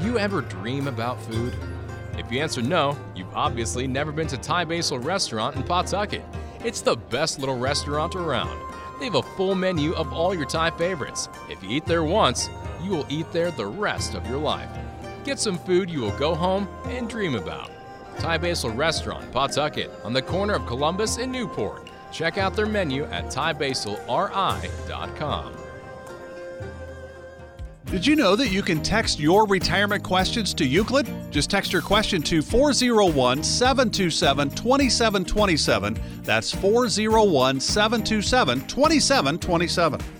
Do you ever dream about food? If you answer no, you've obviously never been to Thai Basil Restaurant in Pawtucket. It's the best little restaurant around. They have a full menu of all your Thai favorites. If you eat there once, you will eat there the rest of your life. Get some food you will go home and dream about. Thai Basil Restaurant, Pawtucket, on the corner of Columbus and Newport. Check out their menu at thaibasilri.com. Did you know that you can text your retirement questions to Euclid? Just text your question to 401 727 2727. That's 401 727 2727.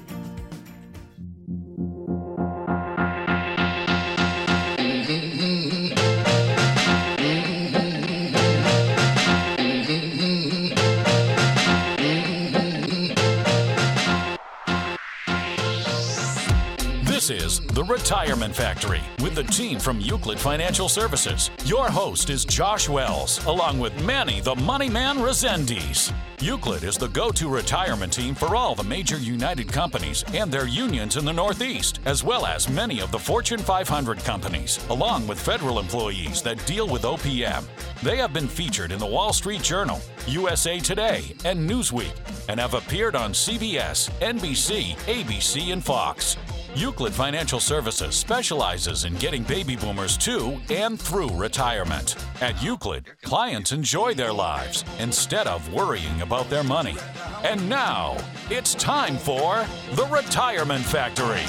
Retirement Factory with the team from Euclid Financial Services. Your host is Josh Wells, along with Manny the Money Man Resendiz. Euclid is the go to retirement team for all the major United companies and their unions in the Northeast, as well as many of the Fortune 500 companies, along with federal employees that deal with OPM. They have been featured in the Wall Street Journal, USA Today, and Newsweek, and have appeared on CBS, NBC, ABC, and Fox. Euclid Financial Services specializes in getting baby boomers to and through retirement. At Euclid, clients enjoy their lives instead of worrying about their money. And now, it's time for The Retirement Factory.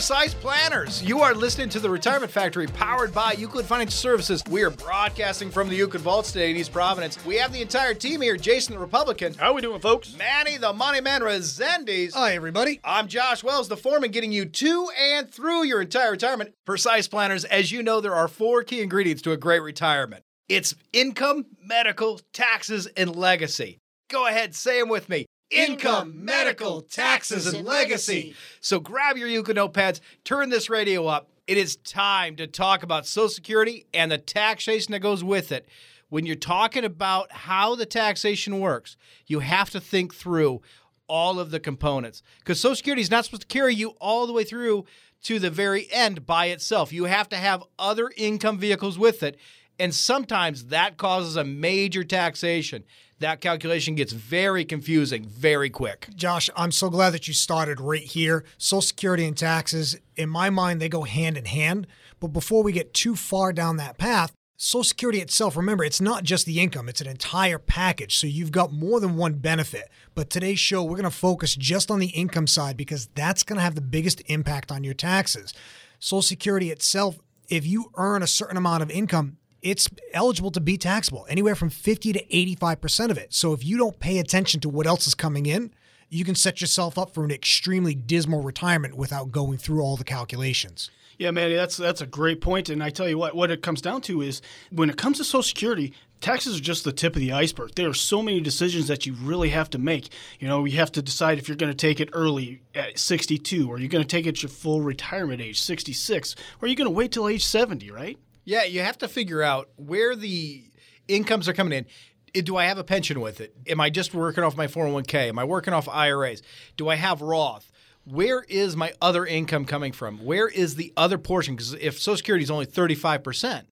Hello, precise planners. You are listening to the Retirement Factory powered by Euclid Financial Services. We are broadcasting from the Euclid Vaults today in East Providence. We have the entire team here Jason the Republican. How are we doing, folks? Manny the Money Man Resendiz. Hi, everybody. I'm Josh Wells, the foreman, getting you to and through your entire retirement. Precise planners, as you know, there are four key ingredients to a great retirement it's income, medical, taxes, and legacy. Go ahead, say them with me. Income, medical, taxes, and legacy. So grab your Euclid notepads, turn this radio up. It is time to talk about Social Security and the taxation that goes with it. When you're talking about how the taxation works, you have to think through all of the components because Social Security is not supposed to carry you all the way through to the very end by itself. You have to have other income vehicles with it. And sometimes that causes a major taxation. That calculation gets very confusing very quick. Josh, I'm so glad that you started right here. Social Security and taxes, in my mind, they go hand in hand. But before we get too far down that path, Social Security itself, remember, it's not just the income, it's an entire package. So you've got more than one benefit. But today's show, we're going to focus just on the income side because that's going to have the biggest impact on your taxes. Social Security itself, if you earn a certain amount of income, it's eligible to be taxable, anywhere from 50 to 85% of it. So if you don't pay attention to what else is coming in, you can set yourself up for an extremely dismal retirement without going through all the calculations. Yeah, man, that's that's a great point. And I tell you what, what it comes down to is when it comes to Social Security, taxes are just the tip of the iceberg. There are so many decisions that you really have to make. You know, you have to decide if you're going to take it early at 62, or you're going to take it at your full retirement age, 66, or you're going to wait till age 70, right? Yeah, you have to figure out where the incomes are coming in. Do I have a pension with it? Am I just working off my 401k? Am I working off IRAs? Do I have Roth? Where is my other income coming from? Where is the other portion? Because if Social Security is only 35%,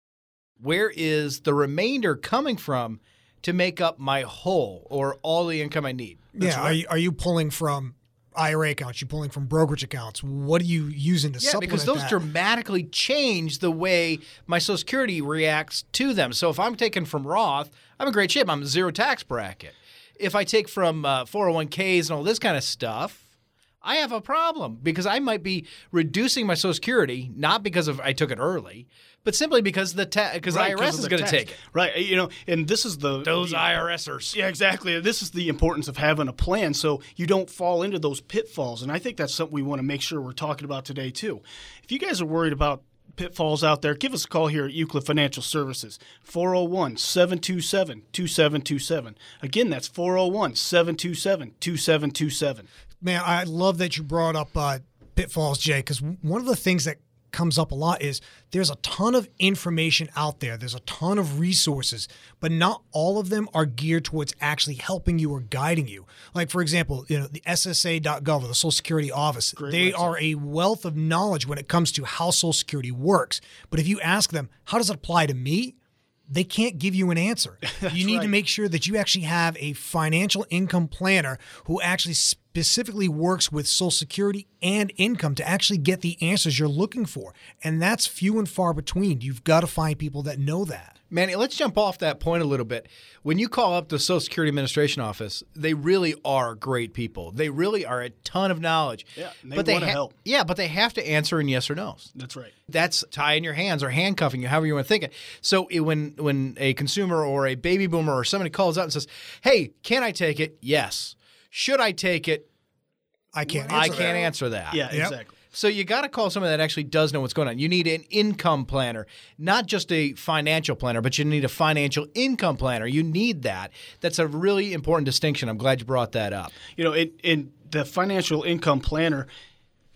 where is the remainder coming from to make up my whole or all the income I need? yeah, are you, are you pulling from IRA accounts? you're pulling from brokerage accounts? What are you using to Yeah, supplement because those that? dramatically change the way my Social Security reacts to them. So if I'm taking from Roth, I'm in great shape. I'm a zero tax bracket. If I take from uh, 401ks and all this kind of stuff, I have a problem because I might be reducing my Social Security not because of I took it early, but simply because the ta- because Right, IRS is going to take it. Right. You know, and this is the Those the- IRSers. Yeah, exactly. This is the importance of having a plan so you don't fall into those pitfalls. And I think that's something we want to make sure we're talking about today, too. If you guys are worried about pitfalls out there, give us a call here at Euclid Financial Services, 401 727 2727. Again, that's 401 727 2727. Man, I love that you brought up uh, pitfalls, Jay, because one of the things that comes up a lot is there's a ton of information out there. There's a ton of resources, but not all of them are geared towards actually helping you or guiding you. Like for example, you know, the SSA.gov, the Social Security Office, they website. are a wealth of knowledge when it comes to how Social Security works. But if you ask them, how does it apply to me? They can't give you an answer. you need to make sure that you actually have a financial income planner who actually specifically works with Social Security and income to actually get the answers you're looking for. And that's few and far between. You've got to find people that know that. Manny, let's jump off that point a little bit. When you call up the Social Security Administration office, they really are great people. They really are a ton of knowledge. Yeah, they but they wanna help. Yeah, but they have to answer in yes or no's. That's right. That's tying your hands or handcuffing you, however you want to think it. So it- when when a consumer or a baby boomer or somebody calls out and says, "Hey, can I take it?" Yes. Should I take it? I can't. I answer can't that. answer that. Yeah, Yep. exactly. So you got to call someone that actually does know what's going on. You need an income planner, not just a financial planner, but you need a financial income planner. You need that. That's a really important distinction. I'm glad you brought that up. You know, in, in the financial income planner,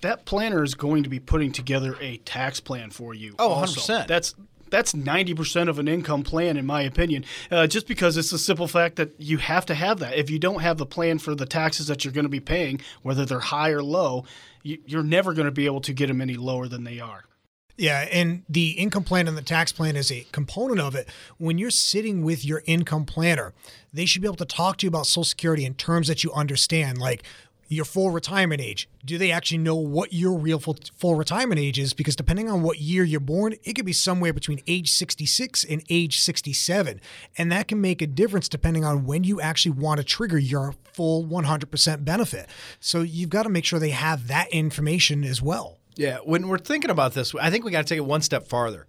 that planner is going to be putting together a tax plan for you. Oh, also. 100%. That's that's 90% of an income plan, in my opinion, uh, just because it's the simple fact that you have to have that. If you don't have the plan for the taxes that you're going to be paying, whether they're high or low, you, you're never going to be able to get them any lower than they are. Yeah, and the income plan and the tax plan is a component of it. When you're sitting with your income planner, they should be able to talk to you about Social Security in terms that you understand, like your full retirement age. Do they actually know what your real full, full retirement age is? Because depending on what year you're born, it could be somewhere between age 66 and age 67. And that can make a difference depending on when you actually want to trigger your full 100% benefit. So you've got to make sure they have that information as well. Yeah, when we're thinking about this, I think we got to take it one step farther.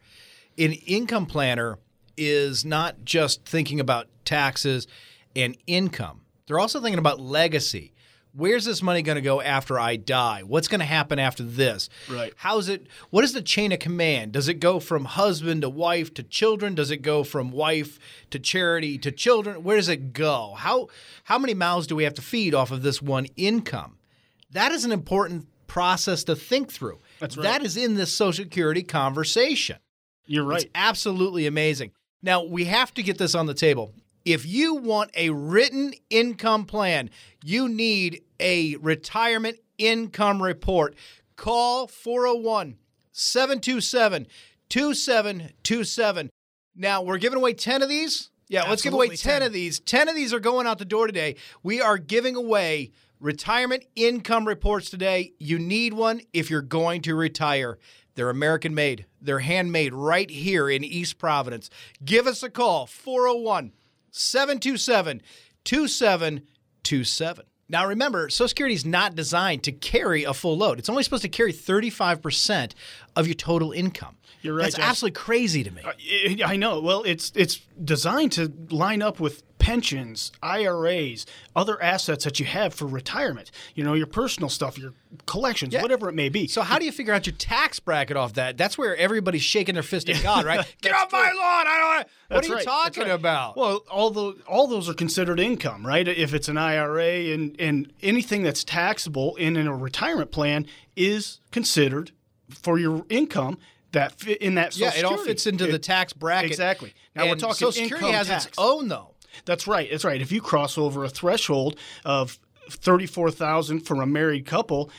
An income planner is not just thinking about taxes and income. They're also thinking about legacy. Where's this money going to go after I die? What's going to happen after this? Right. How's it what is the chain of command? Does it go from husband to wife to children? Does it go from wife to charity to children? Where does it go? How how many mouths do we have to feed off of this one income? That is an important process to think through. That's right. That is in this Social Security conversation. You're right. It's absolutely amazing. Now, we have to get this on the table. If you want a written income plan, you need a retirement income report. Call 401 727 2727. Now, we're giving away 10 of these. Yeah, let's give away 10 10. of these. 10 of these are going out the door today. We are giving away retirement income reports today. You need one if you're going to retire. They're American made, they're handmade right here in East Providence. Give us a call 401 727 2727. Now remember, Social Security is not designed to carry a full load. It's only supposed to carry 35% of your total income. You're right, That's Josh. absolutely crazy to me. Uh, I I know. Well, it's it's designed to line up with pensions, IRAs, other assets that you have for retirement. You know, your personal stuff, your collections, Yeah. whatever it may be. So how do you figure out your tax bracket off that? That's where everybody's shaking their fist at God, right? Get That's off my lawn! I don't. What That's are you right, talking right. about? Well, all the all those are considered income, right? If it's an IRA and and anything that's taxable in, in a retirement plan is considered for your income that fit in that. yeah, Social it all fits into the tax bracket. Exactly. Now we're talking Social Security has tax. its own though. That's right. That's right. If you cross over a threshold of thirty-four thousand for a married couple,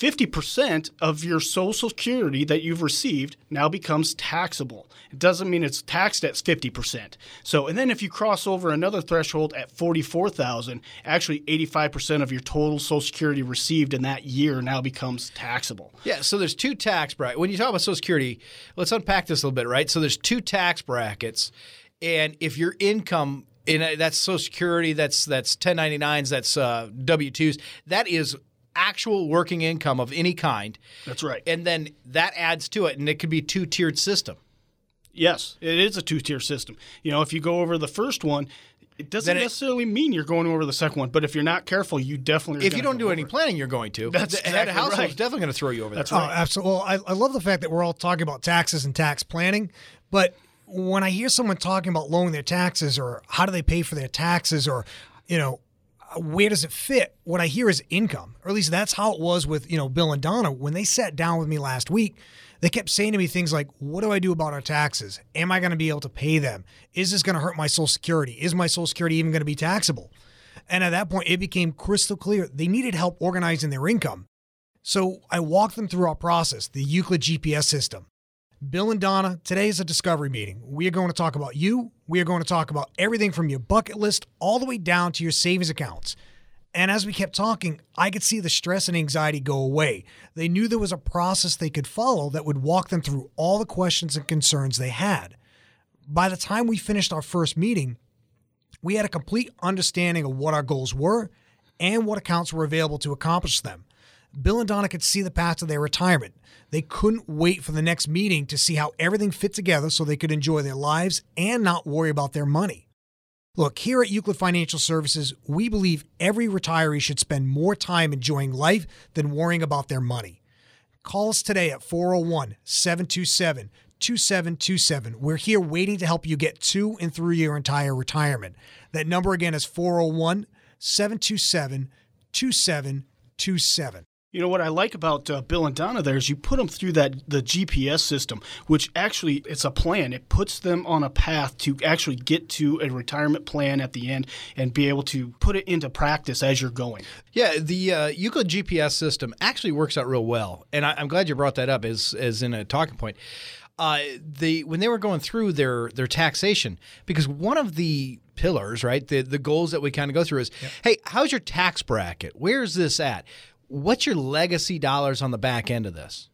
fifty percent of your Social Security that you've received now becomes taxable. It doesn't mean it's taxed at fifty percent. So, and then if you cross over another threshold at forty-four thousand, actually eighty-five percent of your total Social Security received in that year now becomes taxable. Yeah, so there's two tax brackets. When you talk about Social Security, let's unpack this a little bit, right? So there's two tax brackets, and if your income in a, that's Social Security, that's that's 1099s, that's uh, W2s, that is actual working income of any kind. That's right. And then that adds to it, and it could be two tiered system. Yes, it is a two-tier system. You know, if you go over the first one. It doesn't it- necessarily mean you're going over the second one, but if you're not careful, you definitely. Are If you don't go do any over it. planning, you're going to. That's the head of exactly household right. is definitely going to throw you over That's there. Oh, absolutely. Well, I, I love the fact that we're all talking about taxes and tax planning, but when I hear someone talking about lowering their taxes or how do they pay for their taxes or, you know, where does it fit? What I hear is income, or at least that's how it was with, you know, Bill and Donna. When they sat down with me last week, They kept saying to me things like, What do I do about our taxes? Am I going to be able to pay them? Is this going to hurt my Social Security? Is my Social Security even going to be taxable? And at that point, it became crystal clear they needed help organizing their income. So I walked them through our process, the Euclid GPS system. Bill and Donna, today is a discovery meeting. We are going to talk about you. We are going to talk about everything from your bucket list all the way down to your savings accounts. And as we kept talking, I could see the stress and anxiety go away. They knew there was a process they could follow that would walk them through all the questions and concerns they had. By the time we finished our first meeting, we had a complete understanding of what our goals were and what accounts were available to accomplish them. Bill and Donna could see the path to their retirement. They couldn't wait for the next meeting to see how everything fit together so they could enjoy their lives and not worry about their money. Look, here at Euclid Financial Services, we believe every retiree should spend more time enjoying life than worrying about their money. Call us today at 401 727 2727. We're here waiting to help you get to and through your entire retirement. That number again is 401 727 2727. You know what I like about uh, Bill and Donna there is you put them through that the GPS system, which actually it's a plan. It puts them on a path to actually get to a retirement plan at the end and be able to put it into practice as you're going. Yeah, the uh, Euclid GPS system actually works out real well, and I, am glad you brought that up as as in a talking point. Uh, the when they were going through their their taxation, because one of the pillars, right, the the goals that we kind of go through is, yep. hey, how's your tax bracket? Where's this at? What's your legacy dollars on the back end of this?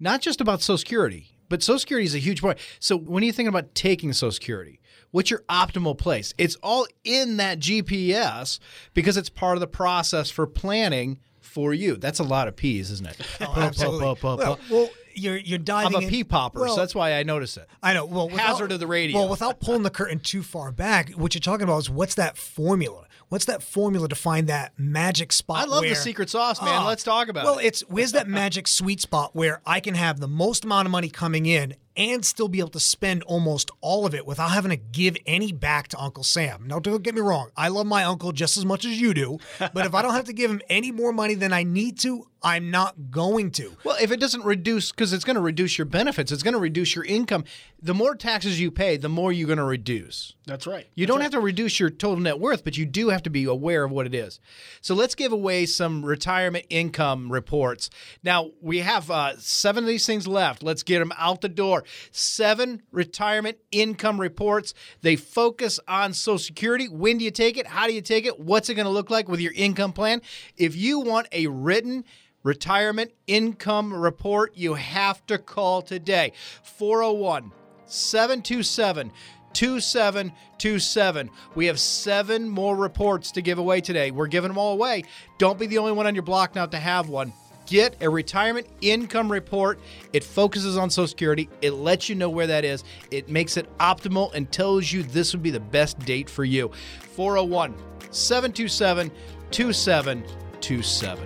Not just about Social Security, but Social Security is a huge point. So when you're thinking about taking Social Security, what's your optimal place? It's all in that GPS because it's part of the process for planning for you. That's a lot of P's, isn't it? Oh, absolutely. well, well, you're you're diving. I'm a pea popper, well, so that's why I notice it. I know. Well, without, hazard of the radio. Well, without pulling the curtain too far back, what you're talking about is what's that formula? What's that formula to find that magic spot? I love where, the secret sauce, man. Uh, Let's talk about well, it. Well, it's where's that magic sweet spot where I can have the most amount of money coming in and still be able to spend almost all of it without having to give any back to Uncle Sam. Now, don't get me wrong, I love my uncle just as much as you do, but if I don't have to give him any more money than I need to, I'm not going to. Well, if it doesn't reduce, because it's going to reduce your benefits, it's going to reduce your income. The more taxes you pay, the more you're going to reduce. That's right. You That's don't right. have to reduce your total net worth, but you do have to be aware of what it is. So let's give away some retirement income reports. Now, we have uh, seven of these things left. Let's get them out the door. Seven retirement income reports. They focus on Social Security. When do you take it? How do you take it? What's it going to look like with your income plan? If you want a written, retirement income report, you have to call today. 401 727 2727. We have seven more reports to give away today. We're giving them all away. Don't be the only one on your block not to have one. Get a retirement income report. It focuses on Social Security. It lets you know where that is. It makes it optimal and tells you this would be the best date for you. 401 727 2727.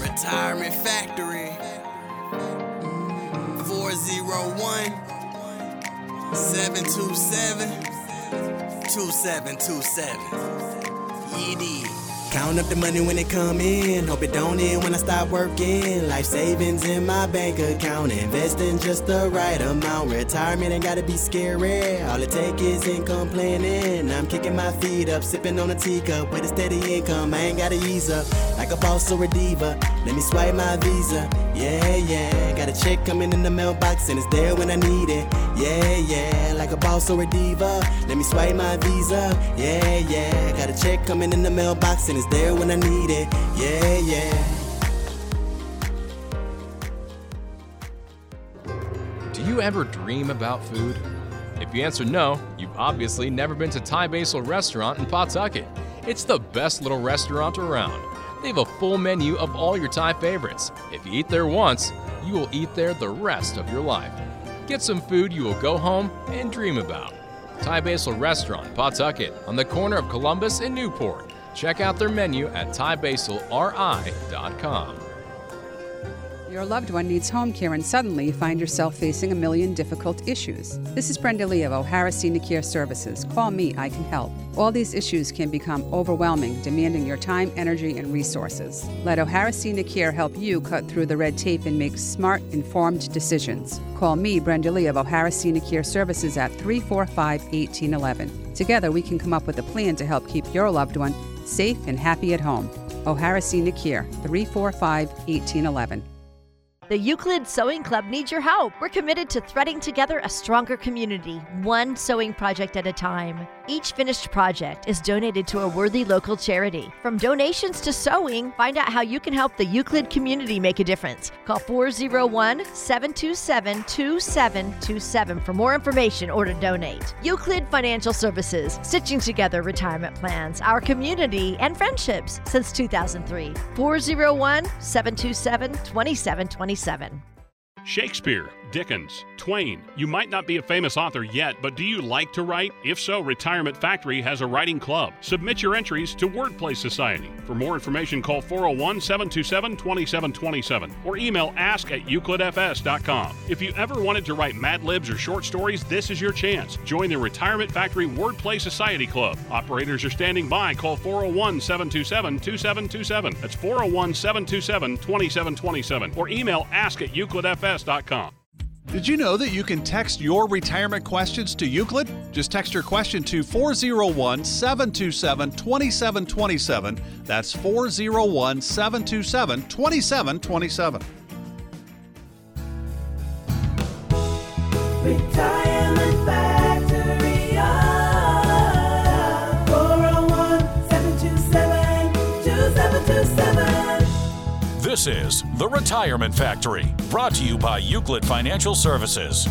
Retirement Factory 401 727 2727. ED. Count up the money when it come in. Hope it don't end when I stop working. Life savings in my bank account. Investing just the right amount. Retirement ain't gotta be scary. All it take is income planning. I'm kicking my feet up, sipping on a teacup with a steady income. I ain't gotta ease up like a boss or a diva. Let me swipe my visa. Yeah, yeah. Got a check coming in the mailbox and it's there when I need it. Yeah, yeah. Like a boss or a diva. Let me swipe my visa. Yeah, yeah. Got a check coming in the mailbox and it's there when I need it. Yeah, yeah. Do you ever dream about food? If you answer no, you've obviously never been to Thai Basil Restaurant in Pawtucket. It's the best little restaurant around. They have a full menu of all your Thai favorites. If you eat there once, you will eat there the rest of your life. Get some food you will go home and dream about. Thai Basil Restaurant, Pawtucket, on the corner of Columbus and Newport. Check out their menu at thaibasilri.com. Your loved one needs home care and suddenly you find yourself facing a million difficult issues. This is Brenda Lee of O'Hara Senior Care Services. Call me, I can help. All these issues can become overwhelming, demanding your time, energy, and resources. Let O'Hara Senior Care help you cut through the red tape and make smart, informed decisions. Call me, Brenda Lee of O'Hara Senior Care Services at 345 1811. Together, we can come up with a plan to help keep your loved one safe and happy at home. O'Hara Senior Care, 345 1811. The Euclid Sewing Club needs your help. We're committed to threading together a stronger community, one sewing project at a time. Each finished project is donated to a worthy local charity. From donations to sewing, find out how you can help the Euclid community make a difference. Call 401 727 2727 for more information or to donate. Euclid Financial Services, stitching together retirement plans, our community, and friendships since 2003. 401 727 2727. Shakespeare, Dickens, Twain. You might not be a famous author yet, but do you like to write? If so, Retirement Factory has a writing club. Submit your entries to Wordplay Society. For more information, call 401 727 2727 or email ask at euclidfs.com. If you ever wanted to write Mad Libs or short stories, this is your chance. Join the Retirement Factory Wordplay Society Club. Operators are standing by. Call 401 727 2727. That's 401 727 2727 or email ask at euclidfs.com. Did you know that you can text your retirement questions to Euclid? Just text your question to 401 727 2727. That's 401 727 2727. Retirement This is The Retirement Factory, brought to you by Euclid Financial Services.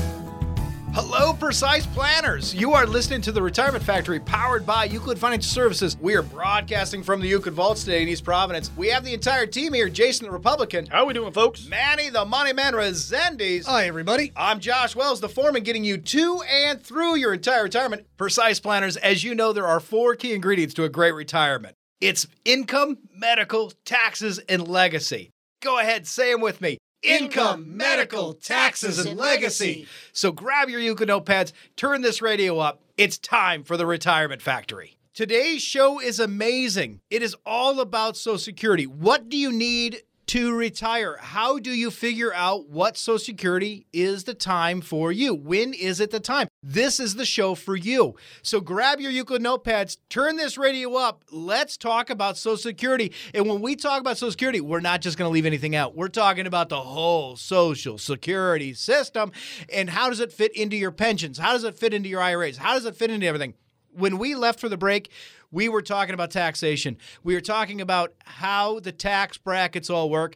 Hello, precise planners. You are listening to the Retirement Factory powered by Euclid Financial Services. We are broadcasting from the Euclid Vaults today in East Providence. We have the entire team here Jason the Republican. How are we doing, folks? Manny the Money Man Resendes. Hi, everybody. I'm Josh Wells, the foreman, getting you to and through your entire retirement. Precise planners, as you know, there are four key ingredients to a great retirement it's income, medical, taxes, and legacy. Go ahead, say them with me. Income, medical, taxes, and legacy. So grab your Euclid notepads, turn this radio up. It's time for the Retirement Factory. Today's show is amazing. It is all about Social Security. What do you need to retire? How do you figure out what Social Security is the time for you? When is it the time? This is the show for you. So grab your Euclid notepads, turn this radio up. Let's talk about Social Security. And when we talk about Social Security, we're not just going to leave anything out. We're talking about the whole Social Security system and how does it fit into your pensions? How does it fit into your IRAs? How does it fit into everything? When we left for the break, we were talking about taxation. We were talking about how the tax brackets all work.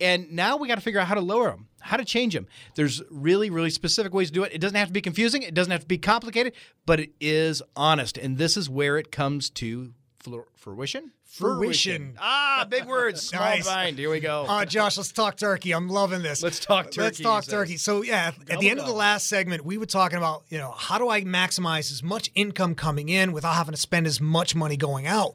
And now we got to figure out how to lower them, how to change them. There's really, really specific ways to do it. It doesn't have to be confusing, it doesn't have to be complicated, but it is honest. And this is where it comes to fruition? Fruition. Ah, big words. Small Nice. mind. Here we go. Uh, Josh, let's talk turkey. I'm loving this. Let's talk turkey, Let's talk turkey. So yeah, at the end of the last segment, we were talking about you know how do I maximize as much income coming in without having to spend as much money going out.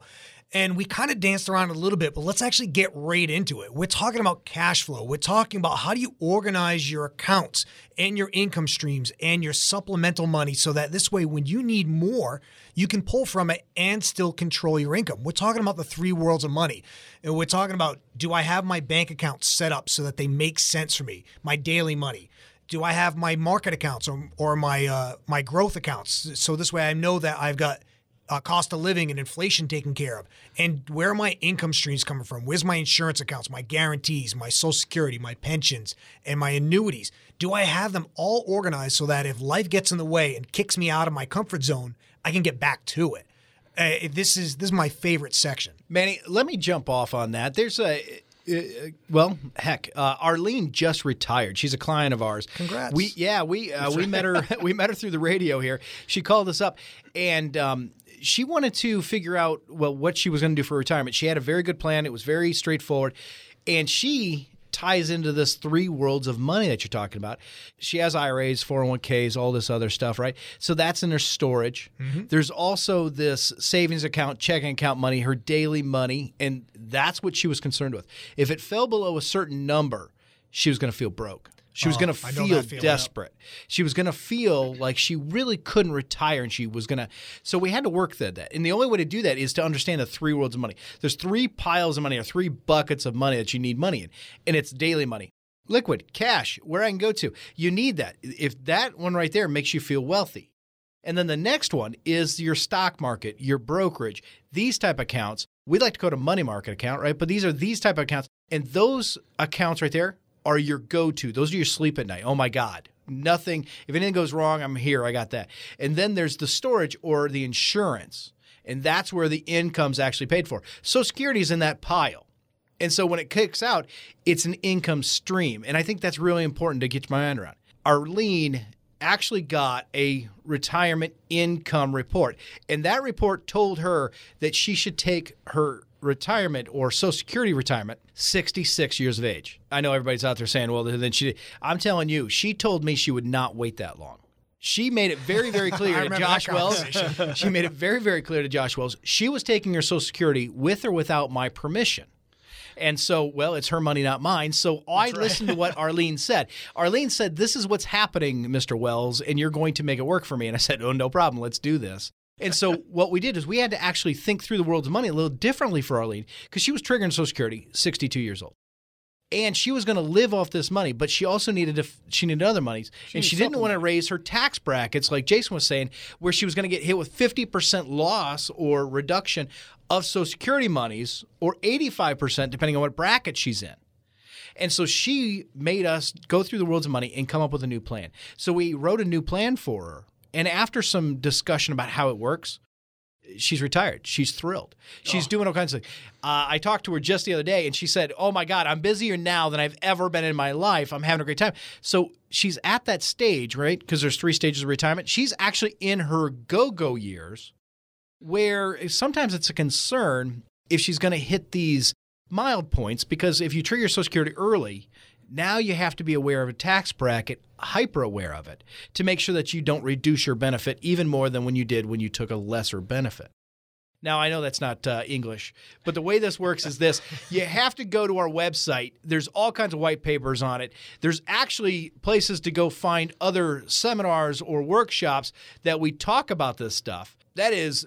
And we kind of danced around a little bit, but let's actually get right into it. We're talking about cash flow. We're talking about how do you organize your accounts and your income streams and your supplemental money so that this way, when you need more, you can pull from it and still control your income. We're talking about the three worlds of money. And we're talking about do I have my bank accounts set up so that they make sense for me, my daily money? Do I have my market accounts or, or my uh, my growth accounts? So this way I know that I've got uh, cost of living and inflation taken care of. And where are my income streams coming from? Where's my insurance accounts, my guarantees, my social security, my pensions, and my annuities? Do I have them all organized so that if life gets in the way and kicks me out of my comfort zone, I can get back to it? Uh, this is this is my favorite section. Manny, let me jump off on that. There's a. Uh, well, heck, uh, Arlene just retired. She's a client of ours. Congrats. We yeah we uh, we met her we met her through the radio here. She called us up and um, she wanted to figure out well what she was going to do for retirement. She had a very good plan. It was very straightforward, and she ties into this three worlds of money that you're talking about. She has IRAs, 401ks, all this other stuff, right? So that's in her storage. Mm-hmm. There's also this savings account, checking account money, her daily money, and that's what she was concerned with. If it fell below a certain number, she was going to feel broke. She was Oh, going to feel that desperate. She was going to feel like she really couldn't retire and she was going to. So we had to work that. that. And the only way to do that is to understand the three worlds of money. There's three piles of money or three buckets of money that you need money in, and it's daily money. Liquid, cash, where I can go to. You need that. If that one right there makes you feel wealthy. And then the next one is your stock market, your brokerage, these type accounts. We like to go to money market account, right? But these are these type of accounts. And those accounts right there are your go-to. Those are your sleep at night. Oh my God. Nothing. If anything goes wrong, I'm here. I got that. And then there's the storage or the insurance. And that's where the income's actually paid for. Social Security is in that pile. And so when it kicks out, it's an income stream. And I think that's really important to get my mind around. Arlene actually got a retirement income report. And that report told her that she should take her retirement or Social Security retirement 66 years of age. I know everybody's out there saying, well, then she. I'm telling you, she told me she would not wait that long. She made it very, very clear to Josh Wells. she made it very, very clear to Josh Wells. She was taking her Social Security with or without my permission. And so, well, it's her money, not mine. So I listened to what Arlene said. Arlene said, This is what's happening, Mr. Wells, and you're going to make it work for me. And I said, Oh, no problem. Let's do this. And so what we did is we had to actually think through the world's money a little differently for Arlene because she was triggering Social Security, 62 years old. And she was going to live off this money, but she also needed to, she needed other monies. and she didn't want to raise her tax brackets, like Jason was saying, where she was going to get hit with 50% loss or reduction of Social Security monies or 85%, depending on what bracket she's in. And so she made us go through the worlds of money and come up with a new plan. So we wrote a new plan for her. And after some discussion about how it works, she's retired. She's thrilled. She's doing all kinds of things. Uh, I talked to her just the other day and she said, Oh my God, I'm busier now than I've ever been in my life. I'm having a great time. So she's at that stage, right? Because there's three stages of retirement. She's actually in her go go years where sometimes it's a concern if she's going to hit these mild points because if you trigger Social Security early, now you have to be aware of a tax bracket, hyper aware of it, to make sure that you don't reduce your benefit even more than when you did when you took a lesser benefit. Now, I know that's not uh, English, but the way this works is this you have to go to our website. There's all kinds of white papers on it. There's actually places to go find other seminars or workshops that we talk about this stuff. That is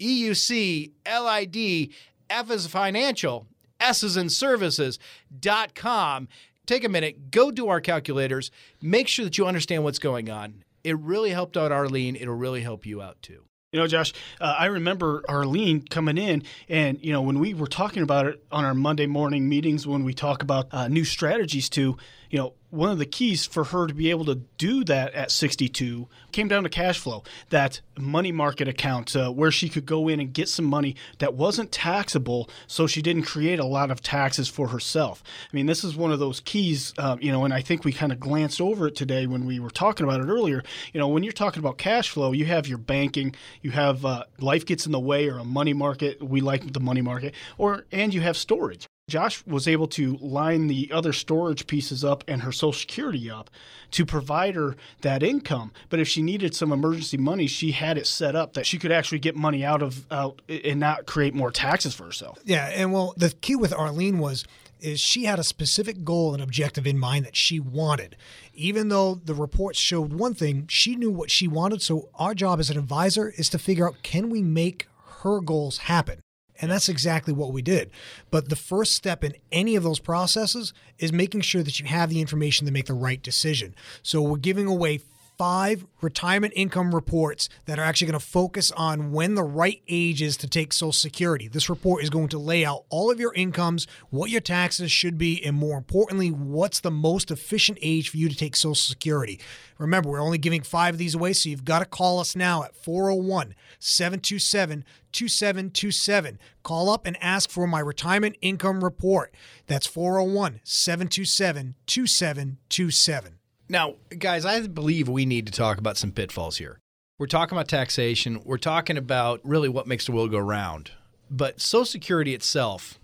EUC, LID, F is financial, S is in services, dot com. Take a minute, go do our calculators, make sure that you understand what's going on. It really helped out Arlene. It'll really help you out too. You know, Josh, uh, I remember Arlene coming in, and you know, when we were talking about it on our Monday morning meetings, when we talk about uh, new strategies to, you know, one of the keys for her to be able to do that at 62 came down to cash flow, that money market account uh, where she could go in and get some money that wasn't taxable, so she didn't create a lot of taxes for herself. I mean, this is one of those keys, uh, you know, and I think we kind of glanced over it today when we were talking about it earlier. You know, when you're talking about cash flow, you have your banking, you have uh, life gets in the way or a money market. We like the money market, or and you have storage. Josh was able to line the other storage pieces up and her Social Security up to provide her that income. But if she needed some emergency money, she had it set up that she could actually get money out of out and not create more taxes for herself. Yeah, and well, the key with Arlene was is she had a specific goal and objective in mind that she wanted. Even though the reports showed one thing, she knew what she wanted. So our job as an advisor is to figure out can we make her goals happen. And that's exactly what we did. But the first step in any of those processes is making sure that you have the information to make the right decision. So we're giving away five retirement income reports that are actually going to focus on when the right age is to take Social Security. This report is going to lay out all of your incomes, what your taxes should be, and more importantly, what's the most efficient age for you to take Social Security. Remember, we're only giving five of these away, so you've got to call us now at 401 727 2727. Call up and ask for my retirement income report. That's 401 727 2727. Now, guys, I believe we need to talk about some pitfalls here. We're talking about taxation. We're talking about really what makes the world go round. But Social Security itself,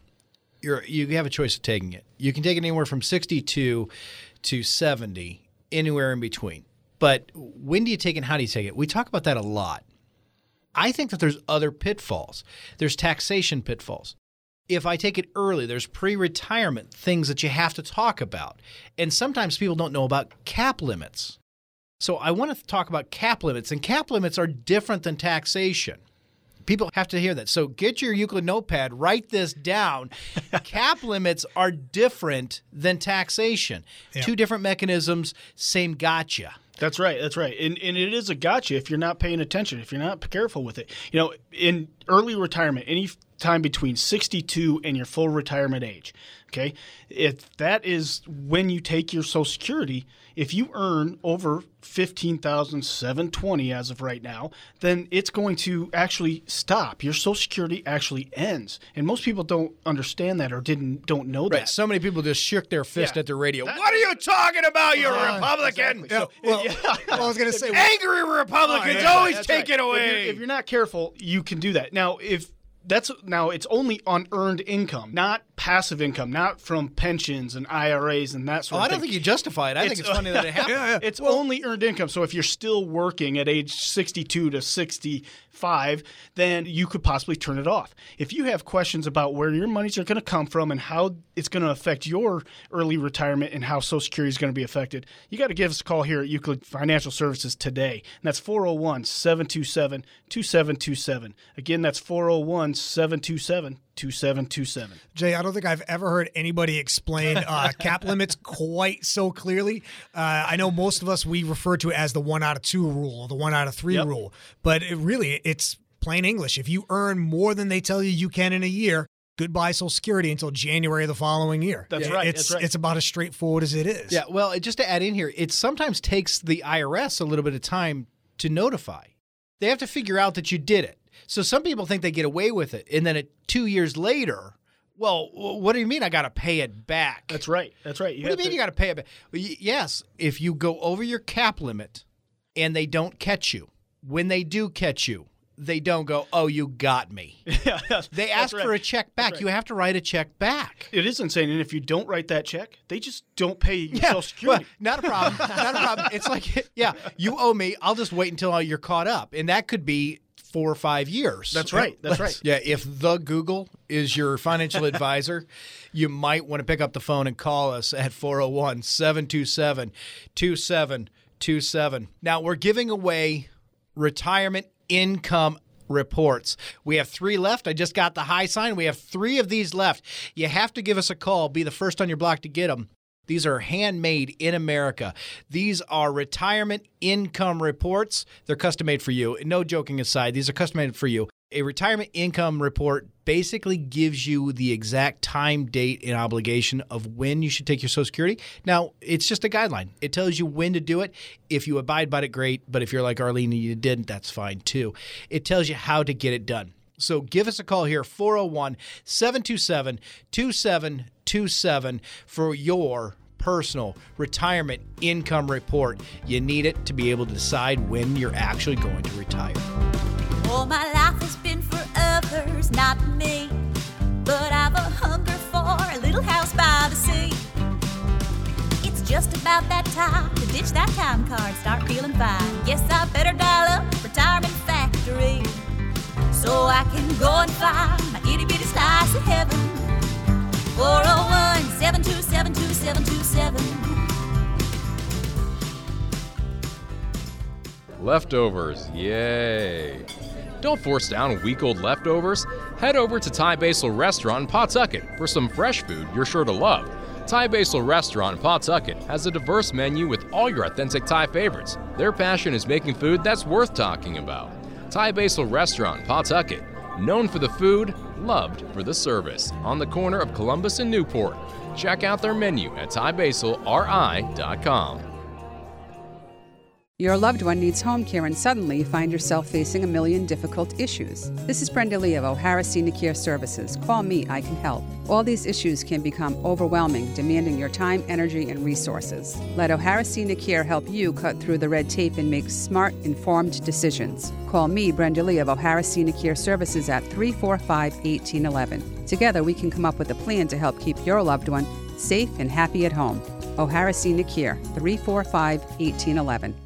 you're, you have a choice of taking it. You can take it anywhere from 62 to 70, anywhere in between. But when do you take it and how do you take it? We talk about that a lot. I think that there's other pitfalls. There's taxation pitfalls. If I take it early, there's pre retirement things that you have to talk about. And sometimes people don't know about cap limits. So I want to talk about cap limits, and cap limits are different than taxation. People have to hear that. So get your Euclid notepad, write this down. cap limits are different than taxation. Yeah. Two different mechanisms, same gotcha. That's right. That's right. And, and it is a gotcha if you're not paying attention, if you're not careful with it. You know, in early retirement, any time between 62 and your full retirement age, okay, if that is when you take your Social Security, if you earn over 15,720 as of right now, then it's going to actually stop. Your Social Security actually ends. And most people don't understand that or didn't don't know Right. that. So many people just shook their fist Yeah. at the radio. That- what are you talking about? You're a Uh, Republican. exactly. So- well, yeah. well, I was going to say, Angry Republicans Oh, yeah, always take right. it away. If you're, if you're not careful, you can do that. Now, if that's now it's only on earned income, not passive income, not from pensions and IRAs and that sort oh, of I don't think you justify it. I think it's funny that it happened. It's only earned income. So if you're still working at age 62 to 65, then you could possibly turn it off. If you have questions about where your monies are going to come from and how it's going to affect your early retirement and how Social Security is going to be affected, you got to give us a call here at Euclid Financial Services today. And that's 401 727 2727. Again, that's 401 727 2727. Jay, I don't think I've ever heard anybody explain uh, cap limits quite so clearly. Uh, I know most of us we refer to it as the one out of two rule or the one out of three Yep. rule, but it really it's plain English. If you earn more than they tell you you can in a year, goodbye Social Security until January of the following year. That's Yeah, right, It's that's right. it's about as straightforward as it is. Yeah, well, just to add in here, it sometimes takes the IRS a little bit of time to notify. They have to figure out that you did it. So some people think they get away with it, and then it, two years later, well, what do you mean I got to pay it back? That's right. That's right. what do you mean to- you got to pay it back? Well, y- yes, if you go over your cap limit and they don't catch you, when they do catch you, they don't go, "Oh, you got me." Yeah, They ask right. for a check back. right. You have to write a check back. It is insane. And if you don't write that check, they just don't pay your Yeah, Social Security. well, not a problem. not a problem. It's like, yeah, you owe me. I'll just wait until you're caught up, and that could be four or five years. That's right. That's right. Yeah, if the Google is your financial advisor, you might want to pick up the phone and call us at 401 727 2727. Now, we're giving away retirement income reports. We have three left. I just got the high sign. We have three of these left. You have to give us a call. Be the first on your block to get them. These are handmade in America. These are retirement income reports. They're custom made for you. No joking aside, these are custom made for you. A retirement income report basically gives you the exact time, date, and obligation of when you should take your Social Security. Now, it's just a guideline. It tells you when to do it. If you abide by it, great. But if you're like Arlene and you didn't, that's fine too. It tells you how to get it done. So give us a call here, 401 727 2727 for your personal retirement income report. You need it to be able to decide when you're actually going to retire. All my life has been for others, not me. But I've a hunger for a little house by the sea. It's just about that time to ditch that time card, start feeling fine. I better dial up Retirement Factory so I can go and find my itty bitty slice of heaven. 401 727 2727. Leftovers, yay. Don't force down week old leftovers. Head over to Thai Basil Restaurant in Pawtucket for some fresh food you're sure to love. Thai Basil Restaurant in Pawtucket has a diverse menu with all your authentic Thai favorites. Their passion is making food that's worth talking about. Thai Basil Restaurant Pawtucket, known for the food, loved for the service, on the corner of Columbus and Newport. Check out their menu at thaibasilri.com. Your loved one needs home care and suddenly you find yourself facing a million difficult issues. This is Brenda Lee of O'Hara Senior Care Services. Call me, I can help. All these issues can become overwhelming, demanding your time, energy, and resources. Let O'Hara Senior Care help you cut through the red tape and make smart, informed decisions. Call me, Brenda Lee of O'Hara Senior Care Services at 345 1811. Together, we can come up with a plan to help keep your loved one safe and happy at home. O'Hara Senior Care, 345 1811.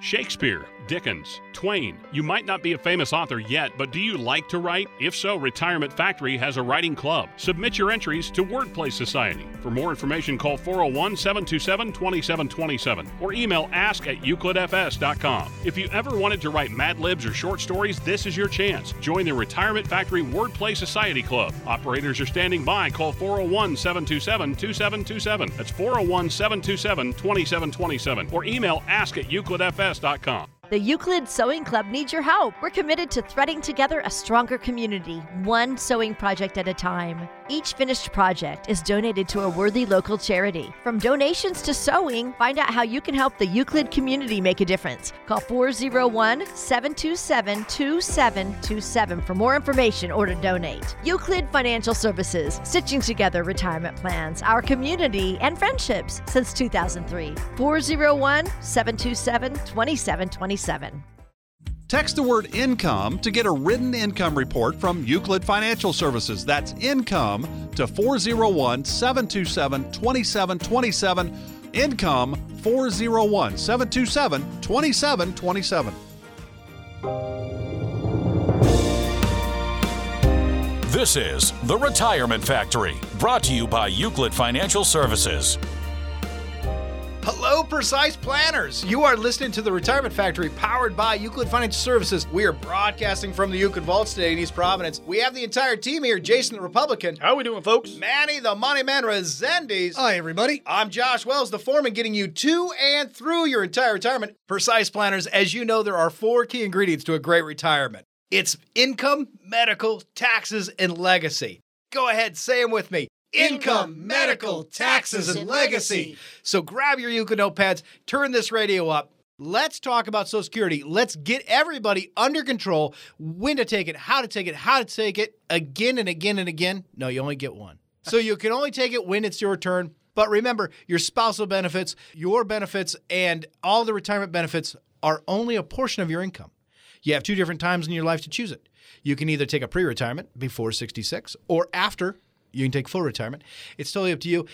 Shakespeare, Dickens, Twain. You might not be a famous author yet, but do you like to write? If so, Retirement Factory has a writing club. Submit your entries to Wordplay Society. For more information, call 401 727 2727 or email ask at euclidfs.com. If you ever wanted to write Mad Libs or short stories, this is your chance. Join the Retirement Factory Wordplay Society Club. Operators are standing by. Call 401 727 2727. That's 401 727 2727 or email ask at euclidfs.com. The Euclid Sewing Club needs your help. We're committed to threading together a stronger community, one sewing project at a time. Each finished project is donated to a worthy local charity. From donations to sewing, find out how you can help the Euclid community make a difference. Call 401 727 2727 for more information or to donate. Euclid Financial Services, stitching together retirement plans, our community, and friendships since 2003. 401 727 2727. Text the word income to get a written income report from Euclid Financial Services. That's income to 401 727 2727. Income 401 727 2727. This is The Retirement Factory, brought to you by Euclid Financial Services. Hello, precise planners. You are listening to the Retirement Factory powered by Euclid Financial Services. We are broadcasting from the Euclid Vaults today in East Providence. We have the entire team here Jason the Republican. How are we doing, folks? Manny the Money Man Resendes. Hi, everybody. I'm Josh Wells, the foreman, getting you to and through your entire retirement. Precise planners, as you know, there are four key ingredients to a great retirement it's income, medical, taxes, and legacy. Go ahead, say them with me. Income, medical, taxes, and legacy. So grab your Euclid notepads, turn this radio up. Let's talk about Social Security. Let's get everybody under control, when to take it, how to take it, how to take it again and again and again. No, you only get one. So you can only take it when it's your turn. But remember, your spousal benefits, your benefits, and all the retirement benefits are only a portion of your income. You have two different times in your life to choose it. You can either take a pre retirement before 66 or after you can take full retirement. It's totally up to you.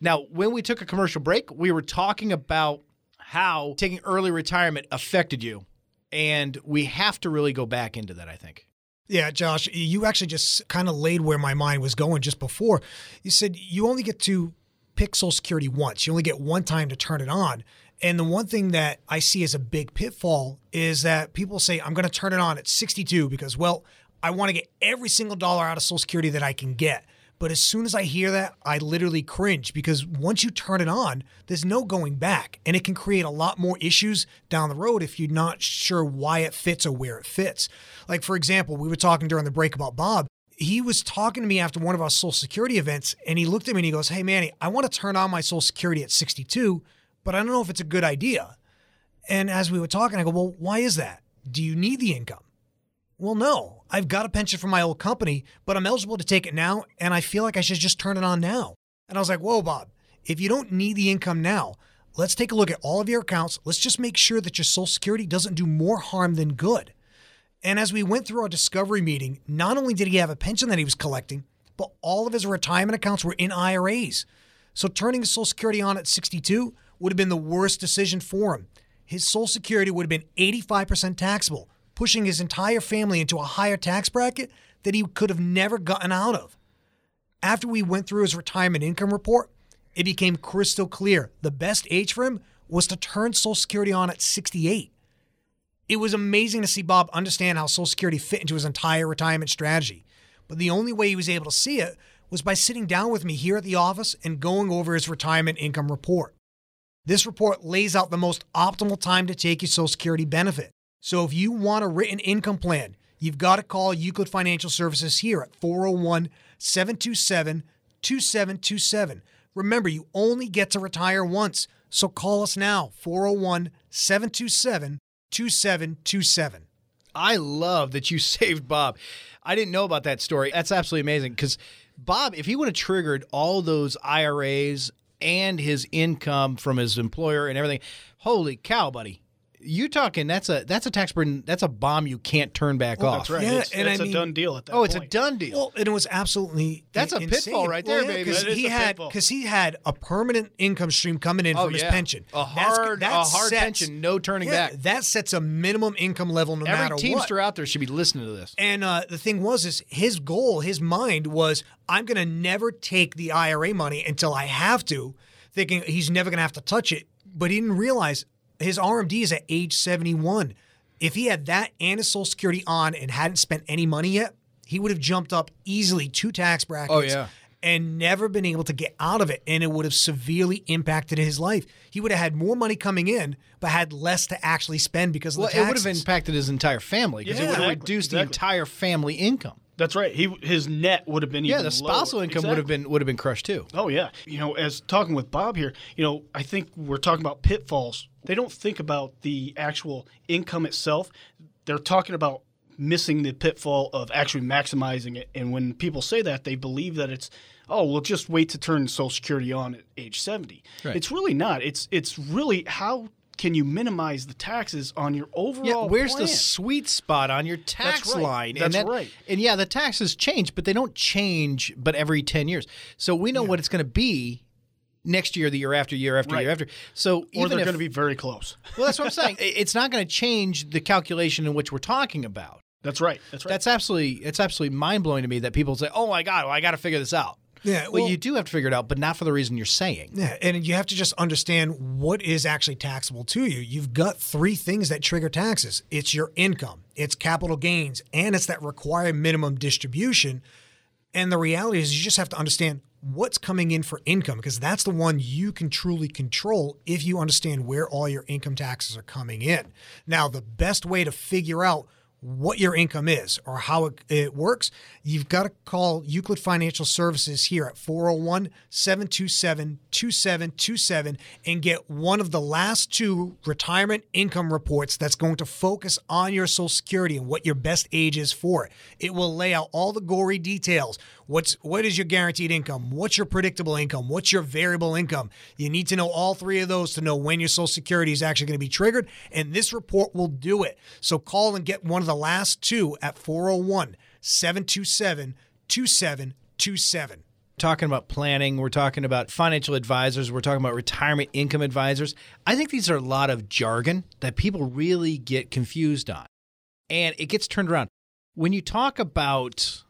Now, when we took a commercial break, we were talking about how taking early retirement affected you. And we have to really go back into that, I think. Yeah, Josh, you actually just kind of laid where my mind was going just before. You said you only get to pick Social Security once, you only get one time to turn it on. And the one thing that I see as a big pitfall is that people say, I'm going to turn it on at 62 because, well, I want to get every single dollar out of Social Security that I can get. But as soon as I hear that, I literally cringe because once you turn it on, there's no going back. And it can create a lot more issues down the road if you're not sure why it fits or where it fits. Like, for example, we were talking during the break about Bob. He was talking to me after one of our Social Security events, and he looked at me and he goes, Hey, Manny, I want to turn on my Social Security at 62, but I don't know if it's a good idea. And as we were talking, I go, Well, why is that? Do you need the income? Well, no, I've got a pension from my old company, but I'm eligible to take it now, and I feel like I should just turn it on now. And I was like, whoa, Bob, if you don't need the income now, let's take a look at all of your accounts. Let's just make sure that your Social Security doesn't do more harm than good. And as we went through our discovery meeting, not only did he have a pension that he was collecting, but all of his retirement accounts were in IRAs. So turning his Social Security on at 62 would have been the worst decision for him. His Social Security would have been 85% taxable pushing his entire family into a higher tax bracket that he could have never gotten out of. After we went through his retirement income report, it became crystal clear the best age for him was to turn Social Security on at 68. It was amazing to see Bob understand how Social Security fit into his entire retirement strategy. But the only way he was able to see it was by sitting down with me here at the office and going over his retirement income report. This report lays out the most optimal time to take your Social Security benefit. So if you want a written income plan, you've got to call Euclid Financial Services here at 401 727 2727. Remember, you only get to retire once. So call us now, 401 727 2727. I love that you saved Bob. I didn't know about that story. That's absolutely amazing because Bob, if he would have triggered all those IRAs and his income from his employer and everything, holy cow, buddy. You talking? That's a that's a tax burden. That's a bomb you can't turn back Well, off. that's right. Yeah, it's and it's I a mean- done deal at that Oh, it's a done deal. Well, and it was absolutely That's a insane. pitfall right there, Well, yeah, baby. Because he had because he had a permanent income stream coming in Oh, from his pension. A That's- hard- that a hard sets- pension, no turning yeah, back. That sets a minimum income level no matter Every what. teamster out there should be listening to this. And uh, the thing was, is his goal, his mind was, I'm going to never take the IRA money until I have to, thinking he's never going to have to touch it. But he didn't realize his RMD is at age 71. If he had that and his Social Security on and hadn't spent any money yet, he would have jumped up easily two tax brackets. Oh, yeah. And never been able to get out of it. And it would have severely impacted his life. He would have had more money coming in, but had less to actually spend because of Well, the it would have impacted his entire family because Yeah, it would have exactly, reduced the entire family income. That's right. He his net would have been Yeah, the spousal lower. income would have been would have been crushed too. Oh yeah. You know, as talking with Bob here, you know, I think we're talking about pitfalls. They don't think about the actual income itself. They're talking about missing the pitfall of actually maximizing it. And when people say that, they believe that it's oh, well just wait to turn social security on at age 70. Right. It's really not. It's it's really how can you minimize the taxes on your overall Yeah, where's the sweet spot on your tax right. line? That's and that- right. And yeah, the taxes change, but they don't change but every 10 years. So we know what it's going to be next year, the year after, year after Right. year after. So or they're going to be very close. Well, that's what I'm saying. It's not going to change the calculation in which we're talking about. That's right. That's right. That's absolutely it's absolutely mind blowing to me that people say, "Oh my god, well, I got to figure this out." Yeah, well, well- you do have to figure it out, but not for the reason you're saying. Yeah, and you have to just understand what is actually taxable to you. You've got three things that trigger taxes. It's your income, it's capital gains, and it's that required minimum distribution. And the reality is you just have to understand what's coming in for income because that's the one you can truly control if you understand where all your income taxes are coming in. Now, the best way to figure out what your income is or how it, it works, you've got to call Euclid Financial Services here at 401 727 2727 and get one of the last two retirement income reports that's going to focus on your Social Security and what your best age is for it. It will lay out all the gory details. What's what is your guaranteed income? What's your predictable income? What's your variable income? You need to know all three of those to know when your Social Security is actually going to be triggered, and this report will do it. So call and get one of the last two at 401 727 2727. talking about planning, we're talking about financial advisors, we're talking about retirement income advisors. I think these are a lot of jargon that people really get confused on. And it gets turned around. When you talk about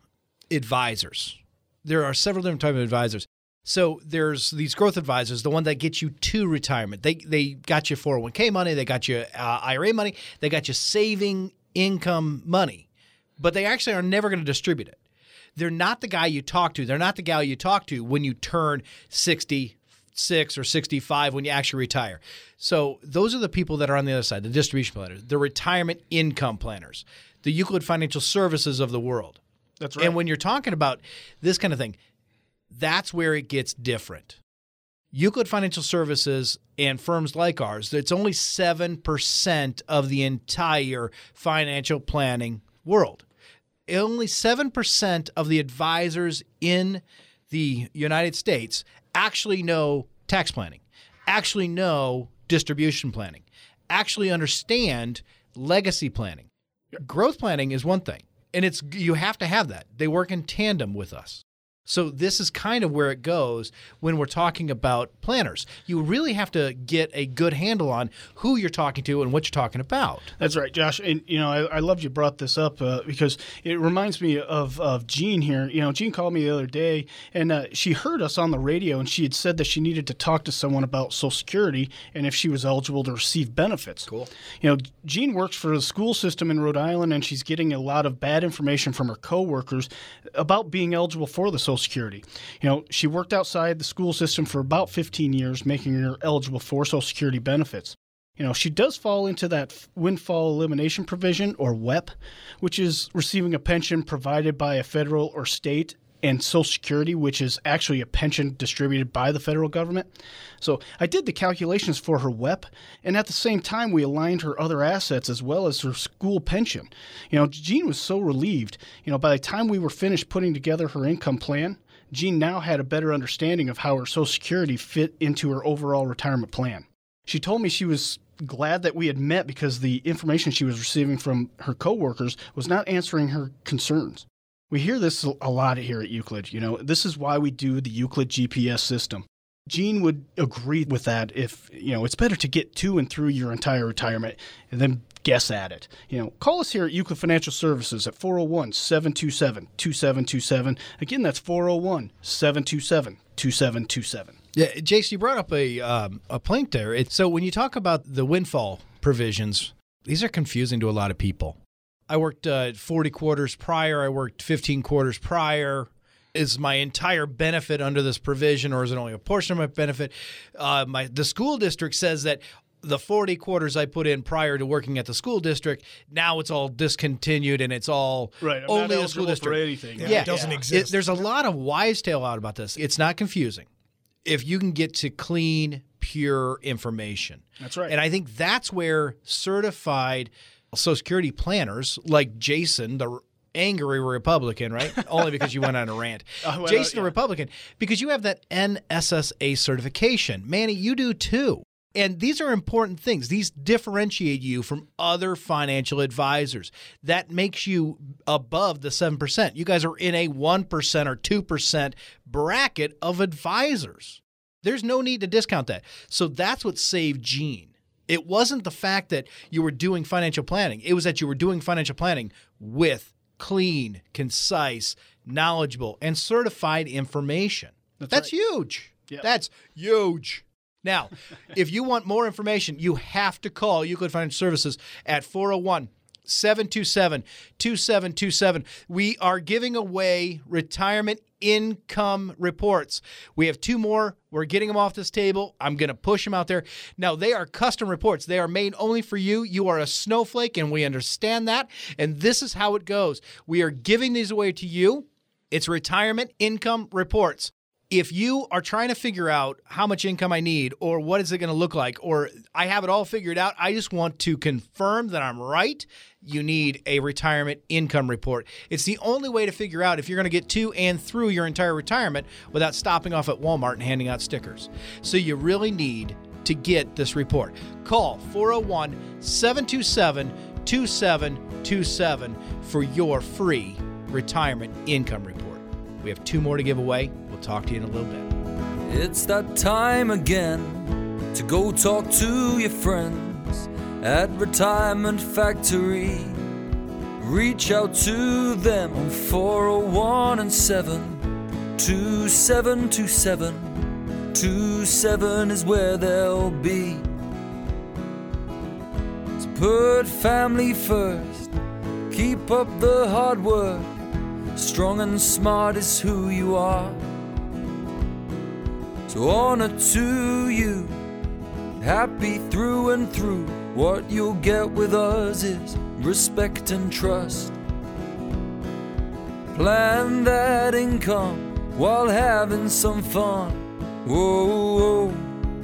advisors, there are several different types of advisors. So there's these growth advisors, the one that gets you to retirement. They they got you 401k money, they got you uh, IRA money, they got you saving income money, but they actually are never going to distribute it they're not the guy you talk to. They're not the gal you talk to when you turn 66 or 65 when you actually retire. So those are the people that are on the other side, the distribution planners, the retirement income planners, the Euclid Financial Services of the world. That's right. And when you're talking about this kind of thing, that's where it gets different. Euclid Financial Services and firms like ours, it's only 7% of the entire financial planning world. Only 7% of the advisors in the United States actually know tax planning, actually know distribution planning, actually understand legacy planning. Growth planning is one thing, and it's you have to have that. They work in tandem with us. So this is kind of where it goes when we're talking about planners. You really have to get a good handle on who you're talking to and what you're talking about. That's right, Josh. And you know, I, I loved you brought this up uh, because it reminds me of of Jean here. You know, Jean called me the other day, and uh, she heard us on the radio, and she had said that she needed to talk to someone about Social Security and if she was eligible to receive benefits. Cool. You know, Jean works for the school system in Rhode Island, and she's getting a lot of bad information from her coworkers about being eligible for the Social Security. You know, she worked outside the school system for about 15 years, making her eligible for Social Security benefits. You know, she does fall into that windfall elimination provision or WEP, which is receiving a pension provided by a federal or state, and Social Security, which is actually a pension distributed by the federal government. So I did the calculations for her WEP, and at the same time, we aligned her other assets as well as her school pension. You know, Jean was so relieved. You know, by the time we were finished putting together her income plan, Jean now had a better understanding of how her Social Security fit into her overall retirement plan. She told me she was glad that we had met because the information she was receiving from her coworkers was not answering her concerns. We hear this a lot here at Euclid. You know, this is why we do the Euclid GPS system. Jean would agree with that if, you know, it's better to get to and through your entire retirement and then guess at it. You know, call us here at Euclid Financial Services at 401 727 2727. Again, that's 401 727 2727. Yeah, Jason, you brought up a um, a point there. So when you talk about the windfall provisions, these are confusing to a lot of people. I worked uh, 40 quarters prior. I worked 15 quarters prior. Is my entire benefit under this provision, or is it only a portion of my benefit? Uh, my the school district says that the 40 quarters I put in prior to working at the school district, now it's all discontinued and it's all Right, I'm only the school district. anything. Yeah, Yeah, it doesn't It- exist. there's a lot of wise tale out about this. It's not confusing if you can get to clean, pure information. That's right. And I think that's where certified Social Security planners like Jason, the angry Republican, right? Only because you went on a rant. Jason, on- a Republican, because you have that NSSA certification. Manny, you do too. And these are important things. These differentiate you from other financial advisors. That makes you above the 7%. You guys are in a 1% or 2% bracket of advisors. There's no need to discount that. So that's what saved Jean. It wasn't the fact that you were doing financial planning, it was that you were doing financial planning with clean, concise, knowledgeable, and certified information. That's, huge. That's huge. Now, if you want more information, you have to call Euclid Financial Services at 401 727 2727. We are giving away retirement income reports. We have two more. We're getting them off this table. I'm going to push them out there. Now, they are custom reports. They are made only for you. You are a snowflake, and we understand that. And this is how it goes we are giving these away to you. It's retirement income reports if you are trying to figure out how much income I need or what is it going to look like or I have it all figured out, I just want to confirm that I'm right, you need a retirement income report. It's the only way to figure out if you're going to get to and through your entire retirement without stopping off at Walmart and handing out stickers. So you really need to get this report. Call 401 727 2727 for your free retirement income report. We have two more to give away. Talk to you in a little bit. It's that time again to go talk to your friends at Retirement Factory. Reach out to them on 401 and 7 2727. 27 is where they'll be. So put family first, keep up the hard work. Strong and smart is who you are. So honor to you, happy through and through. What you'll get with us is respect and trust. Plan that income while having some fun. Whoa, whoa,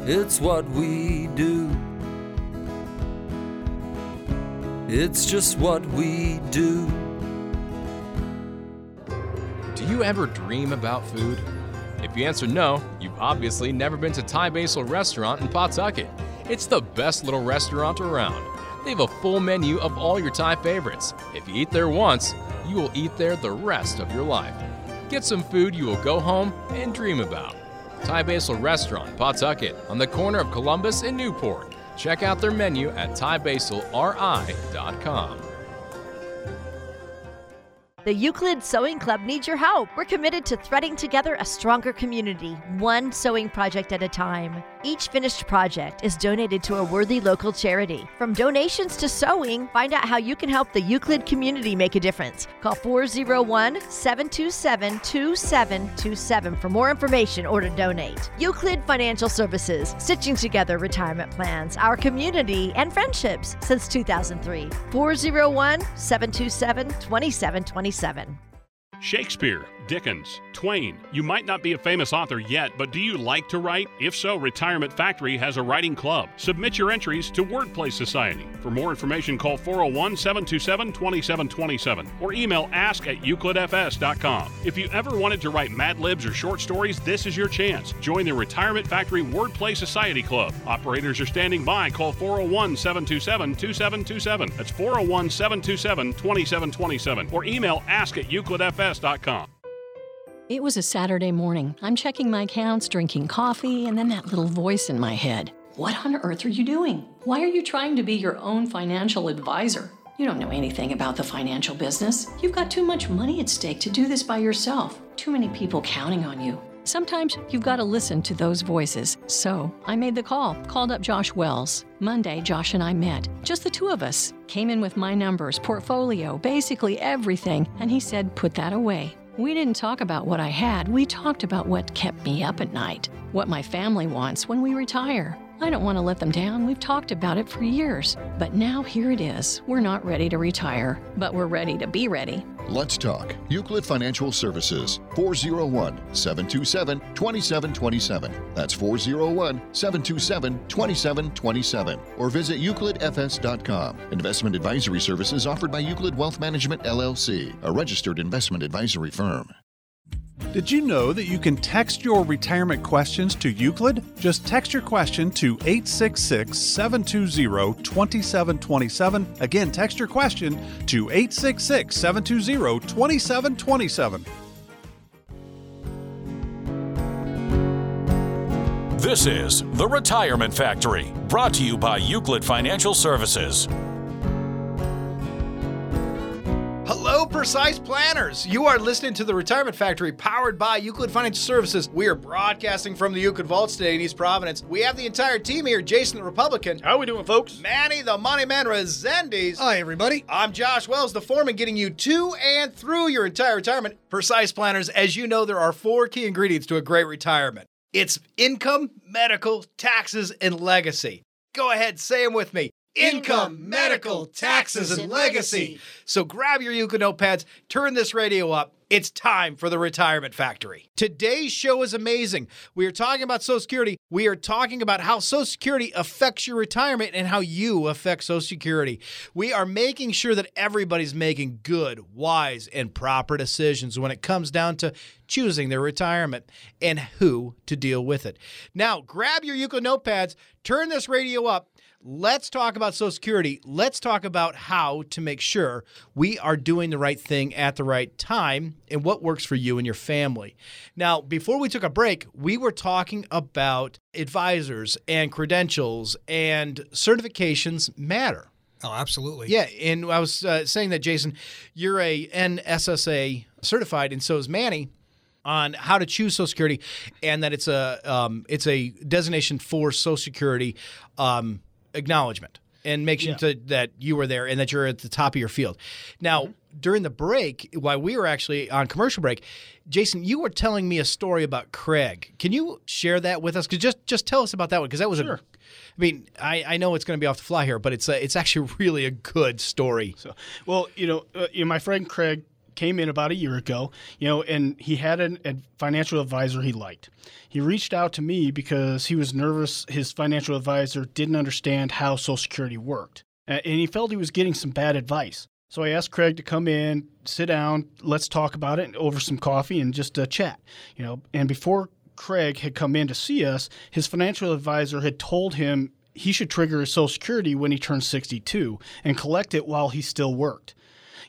it's what we do. It's just what we do. Do you ever dream about food? If you answer no, you've obviously never been to Thai Basil Restaurant in Pawtucket. It's the best little restaurant around. They have a full menu of all your Thai favorites. If you eat there once, you will eat there the rest of your life. Get some food you will go home and dream about. Thai Basil Restaurant, Pawtucket, on the corner of Columbus and Newport. Check out their menu at thaibasilri.com. The Euclid Sewing Club needs your help. We're committed to threading together a stronger community, one sewing project at a time. Each finished project is donated to a worthy local charity. From donations to sewing, find out how you can help the Euclid community make a difference. Call 401 727 2727 for more information or to donate. Euclid Financial Services, stitching together retirement plans, our community, and friendships since 2003. 401 727 2727. Shakespeare, Dickens, Twain. You might not be a famous author yet, but do you like to write? If so, Retirement Factory has a writing club. Submit your entries to Wordplay Society. For more information, call 401 727 2727 or email ask at euclidfs.com. If you ever wanted to write Mad Libs or short stories, this is your chance. Join the Retirement Factory Wordplay Society Club. Operators are standing by. Call 401 727 2727. That's 401 727 2727 or email ask at euclidfs.com. It was a Saturday morning. I'm checking my accounts, drinking coffee, and then that little voice in my head. What on earth are you doing? Why are you trying to be your own financial advisor? You don't know anything about the financial business. You've got too much money at stake to do this by yourself. Too many people counting on you. Sometimes you've got to listen to those voices. So I made the call, called up Josh Wells. Monday, Josh and I met. Just the two of us. Came in with my numbers, portfolio, basically everything, and he said, put that away. We didn't talk about what I had, we talked about what kept me up at night, what my family wants when we retire. I don't want to let them down. We've talked about it for years. But now here it is. We're not ready to retire, but we're ready to be ready. Let's talk. Euclid Financial Services, 401 727 2727. That's 401 727 2727. Or visit euclidfs.com. Investment advisory services offered by Euclid Wealth Management LLC, a registered investment advisory firm. Did you know that you can text your retirement questions to Euclid? Just text your question to 866 720 2727. Again, text your question to 866 720 2727. This is The Retirement Factory, brought to you by Euclid Financial Services. Precise planners. You are listening to the Retirement Factory powered by Euclid Financial Services. We are broadcasting from the Euclid Vaults today in East Providence. We have the entire team here Jason the Republican. How are we doing, folks? Manny the Money Man Resendes. Hi, everybody. I'm Josh Wells, the foreman, getting you to and through your entire retirement. Precise planners, as you know, there are four key ingredients to a great retirement it's income, medical, taxes, and legacy. Go ahead, say them with me income, medical, taxes, and legacy. So grab your Euclid notepads, turn this radio up. It's time for the Retirement Factory. Today's show is amazing. We are talking about Social Security. We are talking about how Social Security affects your retirement and how you affect Social Security. We are making sure that everybody's making good, wise, and proper decisions when it comes down to choosing their retirement and who to deal with it. Now, grab your Euclid notepads, turn this radio up. Let's talk about Social Security. Let's talk about how to make sure we are doing the right thing at the right time and what works for you and your family. Now, before we took a break, we were talking about advisors and credentials and certifications matter. Oh, absolutely. Yeah, and I was uh, saying that Jason, you're a NSSA certified, and so is Manny on how to choose Social Security, and that it's a um, it's a designation for Social Security um, acknowledgement and make sure Yeah. to, that you were there and that you're at the top of your field. Now, during the break, while we were actually on commercial break, Jason, you were telling me a story about Craig. Can you share that with us? Cause just just tell us about that one because that was a. I mean, I, I know it's going to be off the fly here, but it's a, it's actually really a good story. So, well, you know, uh, you know, my friend Craig came in about a year ago, you know, and he had an, a financial advisor he liked. He reached out to me because he was nervous his financial advisor didn't understand how Social Security worked, and he felt he was getting some bad advice. So I asked Craig to come in, sit down, let's talk about it over some coffee and just uh, chat, you know. And before Craig had come in to see us, his financial advisor had told him he should trigger his Social Security when he turned 62 and collect it while he still worked.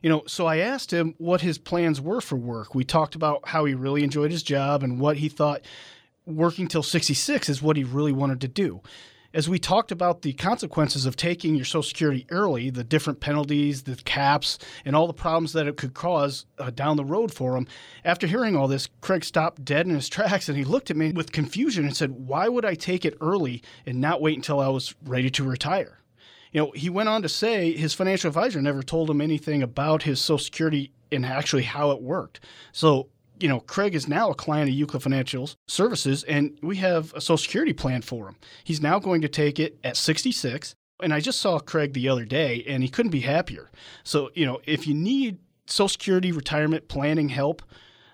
You know, so I asked him what his plans were for work. We talked about how he really enjoyed his job and what he thought working till 66 is what he really wanted to do. As we talked about the consequences of taking your Social Security early, the different penalties, the caps, and all the problems that it could cause uh, down the road for him, after hearing all this, Craig stopped dead in his tracks and he looked at me with confusion and said, Why would I take it early and not wait until I was ready to retire? You know, he went on to say his financial advisor never told him anything about his Social Security and actually how it worked. So, you know, Craig is now a client of Euclid Financial Services, and we have a Social Security plan for him. He's now going to take it at 66. And I just saw Craig the other day, and he couldn't be happier. So, you know, if you need Social Security retirement planning help,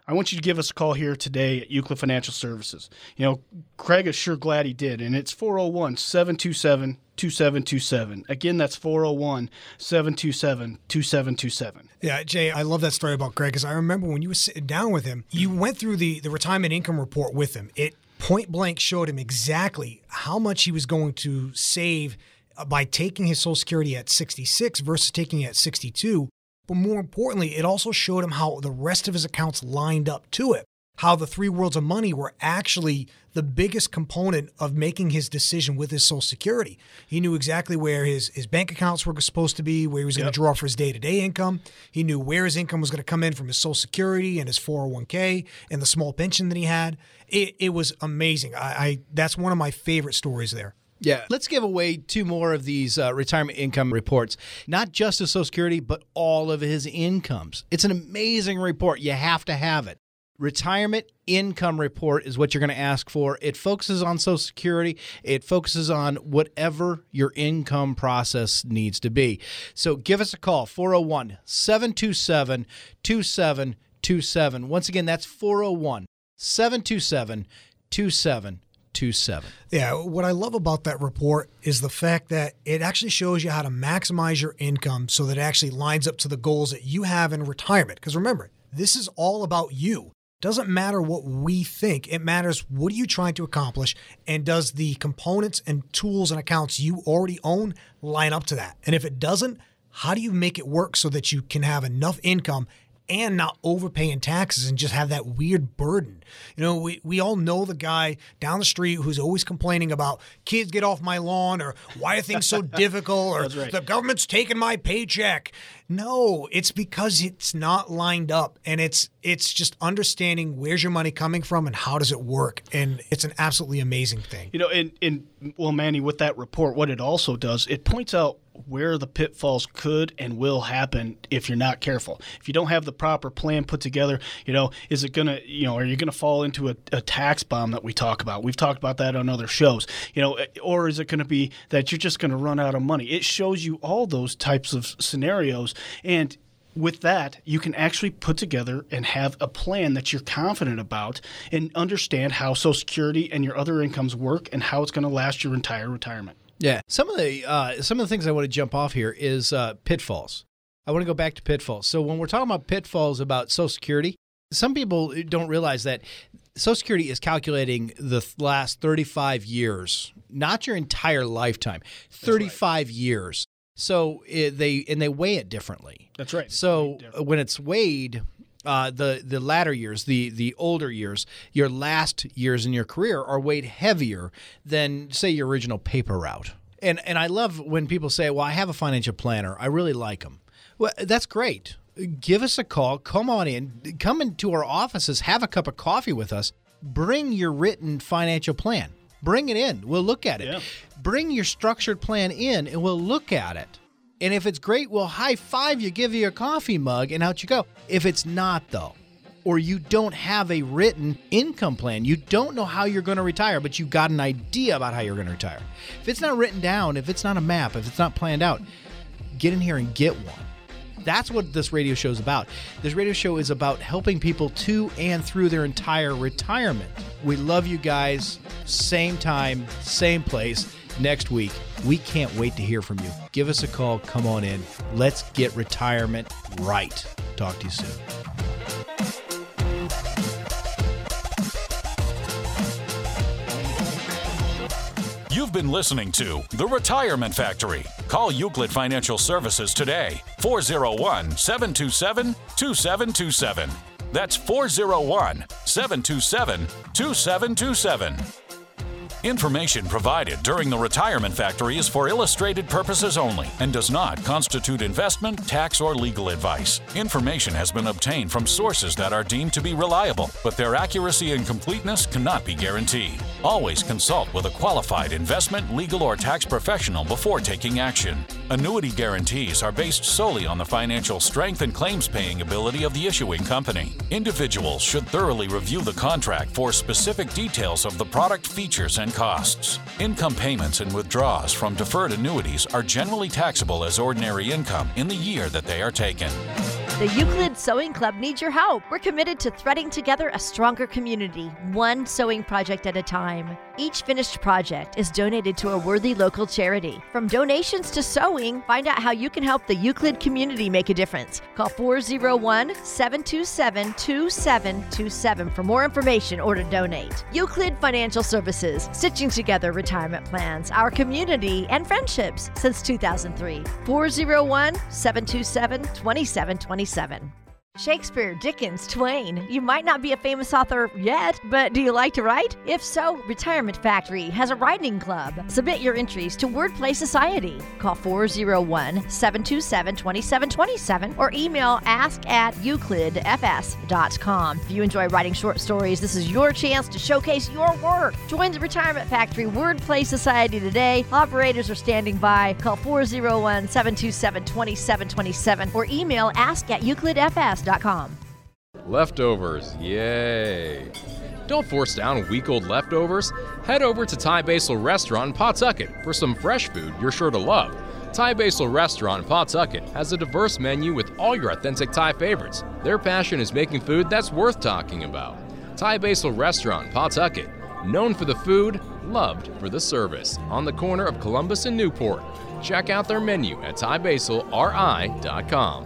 I want you to give us a call here today at Euclid Financial Services. You know, Craig is sure glad he did, and it's 401 727 2727. Again, that's 401 727 2727. Yeah, Jay, I love that story about Greg because I remember when you were sitting down with him, you went through the, the retirement income report with him. It point blank showed him exactly how much he was going to save uh, by taking his Social Security at 66 versus taking it at 62. But more importantly, it also showed him how the rest of his accounts lined up to it. How the three worlds of money were actually the biggest component of making his decision with his Social Security. He knew exactly where his, his bank accounts were supposed to be, where he was going to draw for his day to day income. He knew where his income was going to come in from his Social Security and his 401k and the small pension that he had. It, it was amazing. I, I That's one of my favorite stories there. Yeah. Let's give away two more of these uh, retirement income reports. Not just his Social Security, but all of his incomes. It's an amazing report. You have to have it. Retirement income report is what you're going to ask for. It focuses on Social Security, it focuses on whatever your income process needs to be. So give us a call 401 727 2727. Once again, that's 401 727 2727. Yeah, what I love about that report is the fact that it actually shows you how to maximize your income so that it actually lines up to the goals that you have in retirement. Because remember, this is all about you. Doesn't matter what we think. It matters what are you trying to accomplish and does the components and tools and accounts you already own line up to that? And if it doesn't, how do you make it work so that you can have enough income and not overpaying taxes and just have that weird burden. You know, we, we all know the guy down the street who's always complaining about kids get off my lawn or why are things so difficult or right. the government's taking my paycheck. No, it's because it's not lined up and it's it's just understanding where's your money coming from and how does it work. And it's an absolutely amazing thing. You know, and, and well, Manny, with that report, what it also does, it points out where the pitfalls could and will happen if you're not careful. If you don't have the proper plan put together, you know, is it going to, you know, are you going to fall into a, a tax bomb that we talk about? We've talked about that on other shows, you know, or is it going to be that you're just going to run out of money? It shows you all those types of scenarios. And with that, you can actually put together and have a plan that you're confident about and understand how Social Security and your other incomes work and how it's going to last your entire retirement. Yeah. Some of the uh, some of the things I want to jump off here is uh, pitfalls. I want to go back to pitfalls. So when we're talking about pitfalls about Social Security, some people don't realize that Social Security is calculating the th- last 35 years, not your entire lifetime. 35 years. So it, they and they weigh it differently. That's right. So when it's weighed, uh, the the latter years, the the older years, your last years in your career are weighed heavier than say your original paper route. And and I love when people say, "Well, I have a financial planner. I really like them." Well, that's great. Give us a call. Come on in. Come into our offices. Have a cup of coffee with us. Bring your written financial plan. Bring it in. We'll look at it. Bring your structured plan in, and we'll look at it. And if it's great, we'll high five you, give you a coffee mug, and out you go. If it's not, though, or you don't have a written income plan, you don't know how you're going to retire, but you've got an idea about how you're going to retire. If it's not written down, if it's not a map, if it's not planned out, get in here and get one. That's what this radio show is about. This radio show is about helping people to and through their entire retirement. We love you guys. Same time, same place next week. We can't wait to hear from you. Give us a call. Come on in. Let's get retirement right. Talk to you soon. You've been listening to The Retirement Factory. Call Euclid Financial Services today, 401 727 2727. That's 401 727 2727. Information provided during the Retirement Factory is for illustrated purposes only and does not constitute investment, tax, or legal advice. Information has been obtained from sources that are deemed to be reliable, but their accuracy and completeness cannot be guaranteed. Always consult with a qualified investment, legal, or tax professional before taking action. Annuity guarantees are based solely on the financial strength and claims paying ability of the issuing company. Individuals should thoroughly review the contract for specific details of the product features and costs. Income payments and withdrawals from deferred annuities are generally taxable as ordinary income in the year that they are taken. The Euclid Sewing Club needs your help. We're committed to threading together a stronger community, one sewing project at a time. Each finished project is donated to a worthy local charity. From donations to sewing, find out how you can help the Euclid community make a difference. Call 401 727 2727 for more information or to donate. Euclid Financial Services, stitching together retirement plans, our community, and friendships since 2003. 401 727 2727. 27. Shakespeare, Dickens, Twain. You might not be a famous author yet, but do you like to write? If so, Retirement Factory has a writing club. Submit your entries to Wordplay Society. Call 401 727 2727 or email ask at euclidfs.com. If you enjoy writing short stories, this is your chance to showcase your work. Join the Retirement Factory Wordplay Society today. Operators are standing by. Call 401 727 2727 or email ask at euclidfs.com. Leftovers, yay! Don't force down week old leftovers. Head over to Thai Basil Restaurant in Pawtucket for some fresh food you're sure to love. Thai Basil Restaurant in Pawtucket has a diverse menu with all your authentic Thai favorites. Their passion is making food that's worth talking about. Thai Basil Restaurant in Pawtucket, known for the food, loved for the service, on the corner of Columbus and Newport. Check out their menu at thaibasilri.com.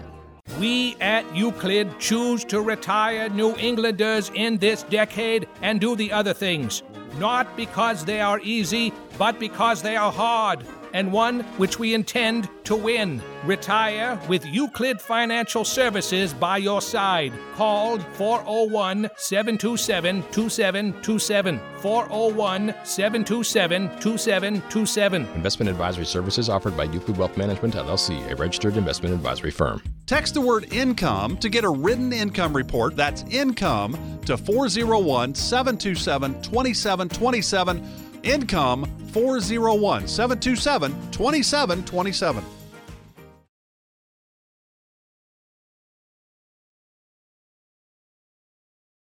We at Euclid choose to retire New Englanders in this decade and do the other things, not because they are easy, but because they are hard, and one which we intend to win. Retire with Euclid Financial Services by your side. Call 401 727 2727. 401 727 2727. Investment advisory services offered by Euclid Wealth Management LLC, a registered investment advisory firm. Text the word income to get a written income report. That's income to 401 727 2727. Income 401 727 2727.